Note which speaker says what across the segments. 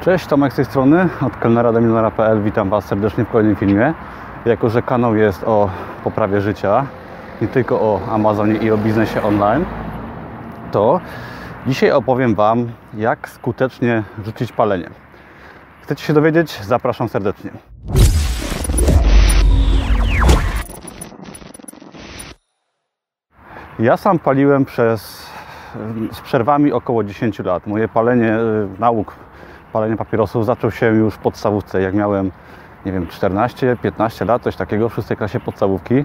Speaker 1: Cześć, Tomek z tej strony, od kelnera do. Witam Was serdecznie w kolejnym filmie. Jako, że kanał jest o poprawie życia, nie tylko o Amazonie i o biznesie online, to dzisiaj opowiem Wam, jak skutecznie rzucić palenie. Chcecie się dowiedzieć? Zapraszam serdecznie. Ja sam paliłem przez, z przerwami około 10 lat. Moje palenie, y, nauk palenia papierosów zaczął się już w podstawówce, jak miałem, nie wiem, 14-15 lat, coś takiego, w szóstej klasie podstawówki. Y,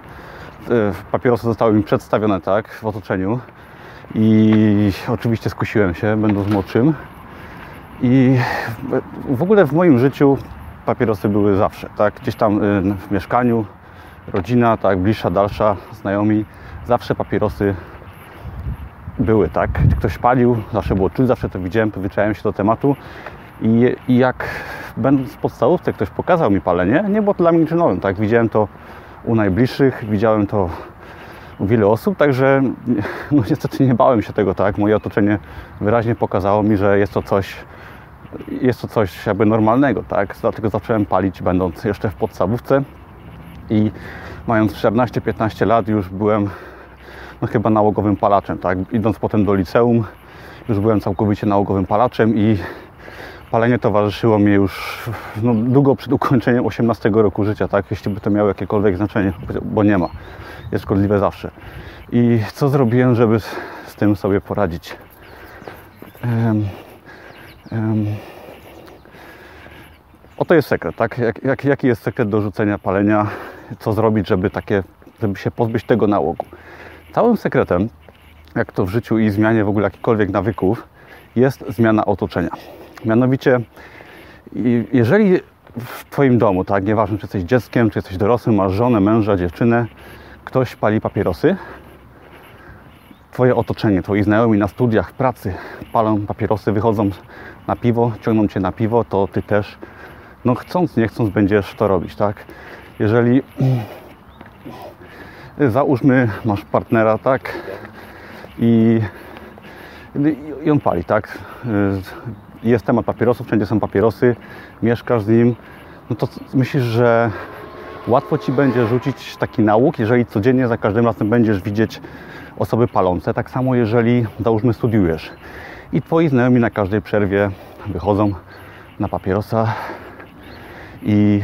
Speaker 1: papierosy zostały mi przedstawione tak w otoczeniu i oczywiście skusiłem się, będąc młodszym. I w ogóle w moim życiu papierosy były zawsze, tak? Gdzieś tam y, w mieszkaniu, rodzina, tak, bliższa, dalsza, znajomi, zawsze papierosy były, tak? Ktoś palił, zawsze było czuć, zawsze to widziałem, przyzwyczaiłem się do tematu i, i jak będąc w podstawówce ktoś pokazał mi palenie, nie było to dla mnie niczym nowym, tak? Widziałem to u najbliższych, widziałem to u wielu osób, także no niestety nie bałem się tego, tak? Moje otoczenie wyraźnie pokazało mi, że jest to coś jest to coś jakby normalnego, tak? Dlatego zacząłem palić będąc jeszcze w podstawówce i mając 14-15 lat już byłem no chyba nałogowym palaczem, tak? Idąc potem do liceum już byłem całkowicie nałogowym palaczem i palenie towarzyszyło mi już no, długo przed ukończeniem 18 roku życia, tak? Jeśli by to miało jakiekolwiek znaczenie, bo nie ma. Jest szkodliwe zawsze. I co zrobiłem, żeby z tym sobie poradzić? Um, um, oto jest sekret, tak? Jak, jak, jaki jest sekret do rzucenia palenia? Co zrobić, żeby, takie, żeby się pozbyć tego nałogu? Całym sekretem, jak to w życiu i zmianie w ogóle jakichkolwiek nawyków, jest zmiana otoczenia. Mianowicie, jeżeli w Twoim domu, tak, nieważne czy jesteś dzieckiem, czy jesteś dorosłym, masz żonę, męża, dziewczynę, ktoś pali papierosy, Twoje otoczenie, Twoi znajomi na studiach, w pracy palą papierosy, wychodzą na piwo, ciągną Cię na piwo, to Ty też, no chcąc, nie chcąc, będziesz to robić, tak? Jeżeli załóżmy, masz partnera, tak? I, i on pali, tak? Jest temat papierosów, wszędzie są papierosy, mieszkasz z nim, no to myślisz, że łatwo Ci będzie rzucić taki nauk, jeżeli codziennie za każdym razem będziesz widzieć osoby palące. Tak samo jeżeli, załóżmy, studiujesz i Twoi znajomi na każdej przerwie wychodzą na papierosa i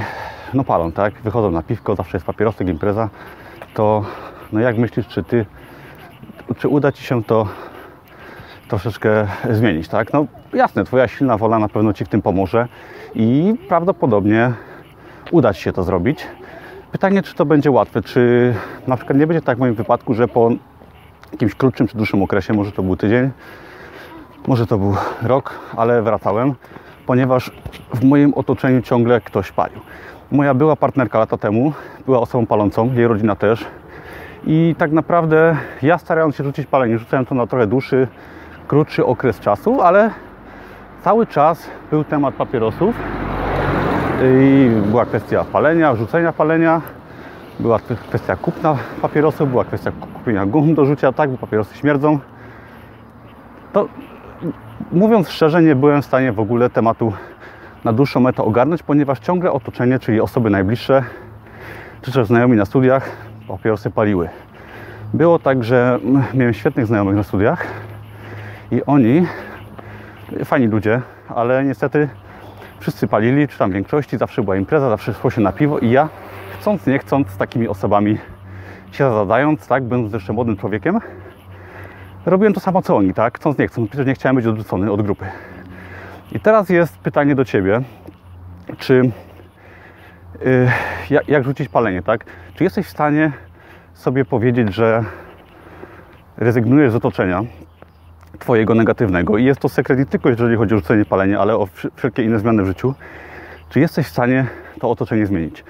Speaker 1: no palą, tak? Wychodzą na piwko, zawsze jest papierosek, impreza. To no jak myślisz, czy Ty, czy uda Ci się to troszeczkę zmienić, tak? No jasne, Twoja silna wola na pewno Ci w tym pomoże i prawdopodobnie uda Ci się to zrobić. Pytanie, czy to będzie łatwe, czy na przykład nie będzie tak w moim wypadku, że po jakimś krótszym czy dłuższym okresie, może to był tydzień, może to był rok, ale wracałem, ponieważ w moim otoczeniu ciągle ktoś palił. Moja była partnerka lata temu była osobą palącą, jej rodzina też. I tak naprawdę ja starając się rzucić palenie, rzucałem to na trochę dłuższy, krótszy okres czasu, ale cały czas był temat papierosów i była kwestia palenia, rzucenia palenia, była kwestia kupna papierosów, była kwestia kupienia gum do rzucia, tak, bo papierosy śmierdzą. To mówiąc szczerze, nie byłem w stanie w ogóle tematu na dłuższą metę ogarnąć, ponieważ ciągle otoczenie, czyli osoby najbliższe, czy też znajomi na studiach, papierosy paliły. Było tak, że miałem świetnych znajomych na studiach i oni, fajni ludzie, ale niestety wszyscy palili, czy tam większości, zawsze była impreza, zawsze szło się na piwo i ja chcąc, nie chcąc, z takimi osobami się zadając, tak, będąc jeszcze młodym człowiekiem, robiłem to samo co oni, tak, chcąc, nie chcąc, przecież nie chciałem być odrzucony od grupy. I teraz jest pytanie do Ciebie, czy yy, jak rzucić palenie, tak? Czy jesteś w stanie sobie powiedzieć, że rezygnujesz z otoczenia Twojego negatywnego i jest to sekret nie tylko jeżeli chodzi o rzucenie palenia, ale o wszelkie inne zmiany w życiu. Czy jesteś w stanie to otoczenie zmienić?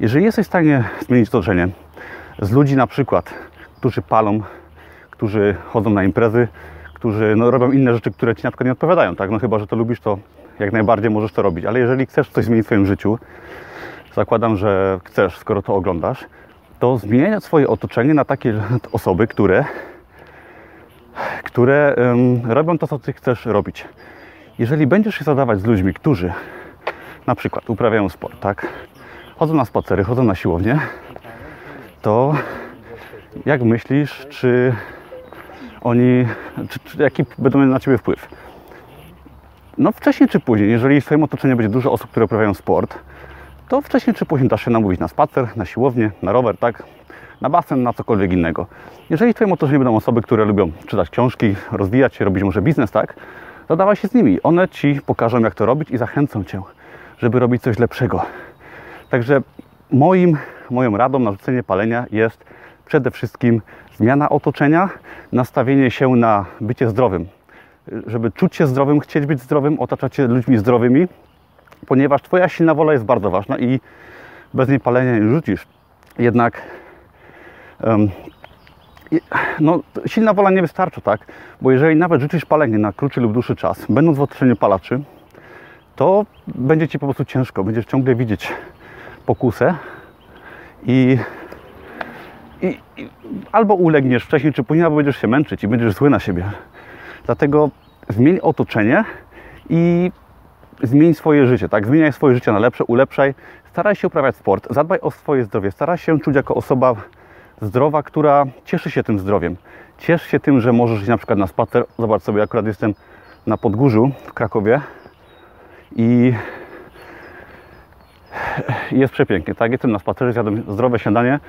Speaker 1: Jeżeli jesteś w stanie zmienić otoczenie z ludzi na przykład, którzy palą, którzy chodzą na imprezy, którzy no, robią inne rzeczy, które Ci na przykład nie odpowiadają, tak? No chyba, że to lubisz, to jak najbardziej możesz to robić. Ale jeżeli chcesz coś zmienić w swoim życiu, zakładam, że chcesz, skoro to oglądasz, to zmienia swoje otoczenie na takie osoby, które, które robią to, co Ty chcesz robić. Jeżeli będziesz się zadawać z ludźmi, którzy na przykład uprawiają sport, tak? Chodzą na spacery, chodzą na siłownię, to jak myślisz, czy oni, czy, czy, jaki będą mieli na Ciebie wpływ? No wcześniej czy później, jeżeli w swoim otoczeniu będzie dużo osób, które uprawiają sport, to wcześniej czy później dasz się namówić na spacer, na siłownię, na rower, tak? Na basen, na cokolwiek innego. Jeżeli w Twoim otoczeniu będą osoby, które lubią czytać książki, rozwijać się, robić może biznes, tak? To dawaj się z nimi. One Ci pokażą, jak to robić i zachęcą Cię, żeby robić coś lepszego. Także moim, moją radą na rzucenie palenia jest przede wszystkim zmiana otoczenia, nastawienie się na bycie zdrowym. Żeby czuć się zdrowym, chcieć być zdrowym, otaczać się ludźmi zdrowymi, ponieważ Twoja silna wola jest bardzo ważna i bez niej palenia nie rzucisz. Jednak no, silna wola nie wystarcza, tak? Bo jeżeli nawet rzucisz palenie na krótszy lub dłuższy czas, będąc w otoczeniu palaczy, to będzie Ci po prostu ciężko. Będziesz ciągle widzieć pokusę i, i, i albo ulegniesz wcześniej czy później, albo będziesz się męczyć i będziesz zły na siebie. Dlatego zmień otoczenie i zmień swoje życie, tak? Zmieniaj swoje życie na lepsze, ulepszaj. Staraj się uprawiać sport, zadbaj o swoje zdrowie, staraj się czuć jako osoba zdrowa, która cieszy się tym zdrowiem. Ciesz się tym, że możesz iść na przykład na spacer. Zobacz sobie, akurat jestem na Podgórzu w Krakowie i jest przepięknie, tak? Jestem na spacerze, zjadłem zdrowe śniadanie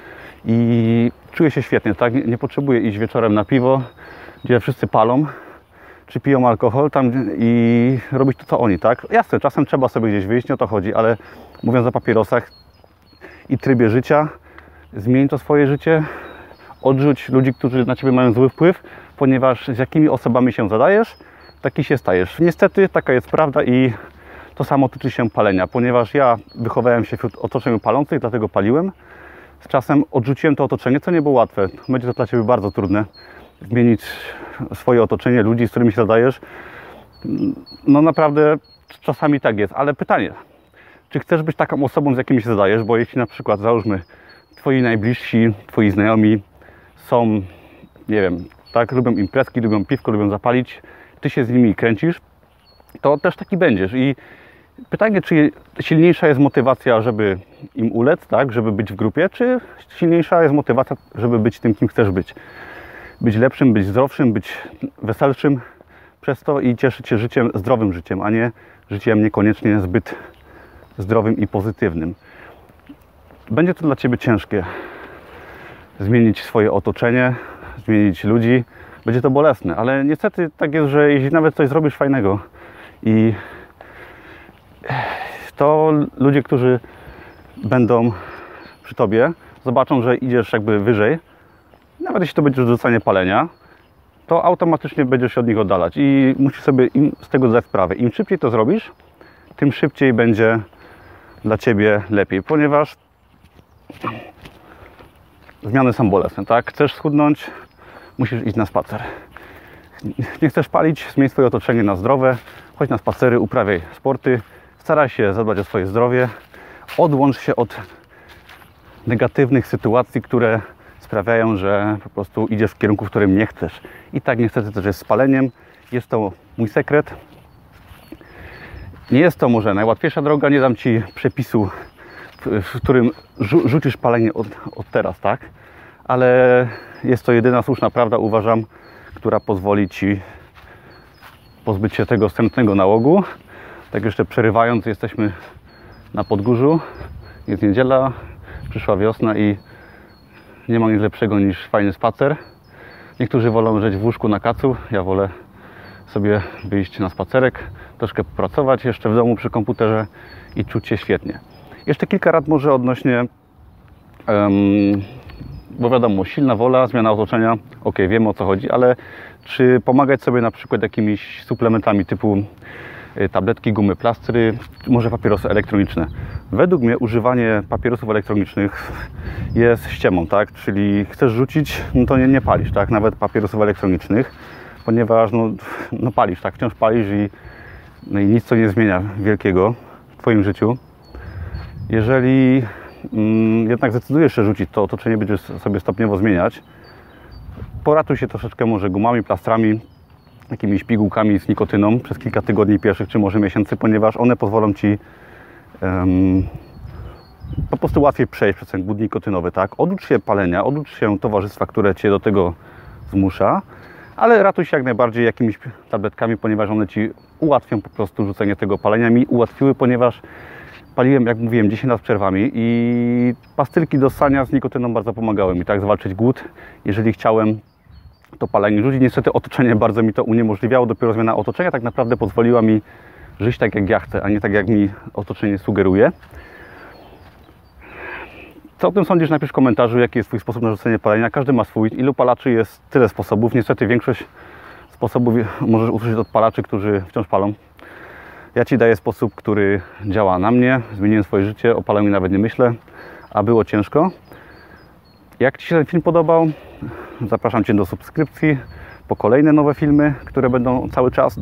Speaker 1: i czuję się świetnie, tak? Nie, potrzebuję iść wieczorem na piwo, gdzie wszyscy palą, czy piją alkohol tam i robić to, co oni, tak? Jasne, czasem trzeba sobie gdzieś wyjść, nie o to chodzi, ale mówiąc o papierosach i trybie życia, zmień to swoje życie, odrzuć ludzi, którzy na Ciebie mają zły wpływ, ponieważ z jakimi osobami się zadajesz, taki się stajesz. Niestety taka jest prawda i to samo tyczy się palenia, ponieważ ja wychowałem się wśród otoczenia palących, dlatego paliłem. Z czasem odrzuciłem to otoczenie, co nie było łatwe. Będzie to dla Ciebie bardzo trudne. Zmienić swoje otoczenie, ludzi, z którymi się zadajesz. No naprawdę czasami tak jest, ale pytanie, czy chcesz być taką osobą, z jakimi się zadajesz? Bo jeśli na przykład, załóżmy, Twoi najbliżsi, Twoi znajomi są, nie wiem, tak, lubią imprezki, lubią piwko, lubią zapalić, Ty się z nimi kręcisz, to też taki będziesz. I pytanie, czy silniejsza jest motywacja, żeby im ulec, tak, żeby być w grupie, czy silniejsza jest motywacja, żeby być tym, kim chcesz być. Być lepszym, być zdrowszym, być weselszym przez to i cieszyć się życiem, zdrowym życiem, a nie życiem niekoniecznie zbyt zdrowym i pozytywnym. Będzie to dla Ciebie ciężkie zmienić swoje otoczenie, zmienić ludzi. Będzie to bolesne, ale niestety tak jest, że jeśli nawet coś zrobisz fajnego i to ludzie, którzy będą przy Tobie, zobaczą, że idziesz jakby wyżej, nawet jeśli to będzie rzucanie palenia, to automatycznie będziesz się od nich oddalać i musisz sobie z tego zdać sprawę. Im szybciej to zrobisz, tym szybciej będzie dla Ciebie lepiej, ponieważ zmiany są bolesne, tak? Chcesz schudnąć, musisz iść na spacer. Nie chcesz palić, zmień swoje otoczenie na zdrowe, chodź na spacery, uprawiaj sporty, staraj się zadbać o swoje zdrowie, odłącz się od negatywnych sytuacji, które sprawiają, że po prostu idziesz w kierunku, w którym nie chcesz. I tak niestety też jest z paleniem. Jest to mój sekret. Nie jest to może najłatwiejsza droga, nie dam Ci przepisu, w którym rzu rzucisz palenie od, od teraz, tak? Ale jest to jedyna słuszna prawda, uważam, która pozwoli Ci pozbyć się tego wstępnego nałogu. Tak jeszcze przerywając, jesteśmy na Podgórzu. Jest niedziela, przyszła wiosna i nie ma nic lepszego niż fajny spacer. Niektórzy wolą żyć w łóżku na kacu, ja wolę sobie wyjść na spacerek, troszkę popracować jeszcze w domu przy komputerze i czuć się świetnie. Jeszcze kilka rad może odnośnie, um, bo wiadomo, silna wola, zmiana otoczenia, ok, wiemy o co chodzi, ale czy pomagać sobie na przykład jakimiś suplementami typu y, tabletki, gumy, plastry, może papierosy elektroniczne. Według mnie używanie papierosów elektronicznych jest ściemą, tak? Czyli chcesz rzucić, no to nie, nie palisz, tak? Nawet papierosów elektronicznych, ponieważ no, no palisz, tak? Wciąż palisz i, no i nic to nie zmienia wielkiego w Twoim życiu. Jeżeli mm, jednak zdecydujesz się rzucić, to otoczenie będziesz sobie stopniowo zmieniać. Poratuj się troszeczkę może gumami, plastrami, jakimiś pigułkami z nikotyną przez kilka tygodni pierwszych, czy może miesięcy, ponieważ one pozwolą Ci em, po prostu łatwiej przejść przez ten głód nikotynowy, tak? Oducz się palenia, oducz się towarzystwa, które Cię do tego zmusza, ale ratuj się jak najbardziej jakimiś tabletkami, ponieważ one Ci ułatwią po prostu rzucenie tego palenia. Mi ułatwiły, ponieważ paliłem, jak mówiłem, 10 lat z przerwami i pastylki do ssania z nikotyną bardzo pomagały mi, tak, zwalczyć głód. Jeżeli chciałem to palenie rzucić, niestety otoczenie bardzo mi to uniemożliwiało. Dopiero zmiana otoczenia tak naprawdę pozwoliła mi żyć tak, jak ja chcę, a nie tak, jak mi otoczenie sugeruje. Co o tym sądzisz? Napisz w komentarzu, jaki jest Twój sposób na rzucenie palenia. Każdy ma swój. Ilu palaczy jest tyle sposobów. Niestety większość sposobów możesz usłyszeć od palaczy, którzy wciąż palą. Ja Ci daję sposób, który działa na mnie. Zmieniłem swoje życie, o paleniu nawet nie myślę, a było ciężko. Jak Ci się ten film podobał, zapraszam Cię do subskrypcji po kolejne nowe filmy, które będą cały czas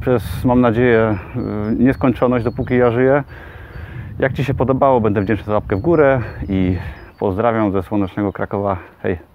Speaker 1: przez, mam nadzieję, nieskończoność, dopóki ja żyję. Jak Ci się podobało, będę wdzięczny za łapkę w górę i pozdrawiam ze słonecznego Krakowa. Hej!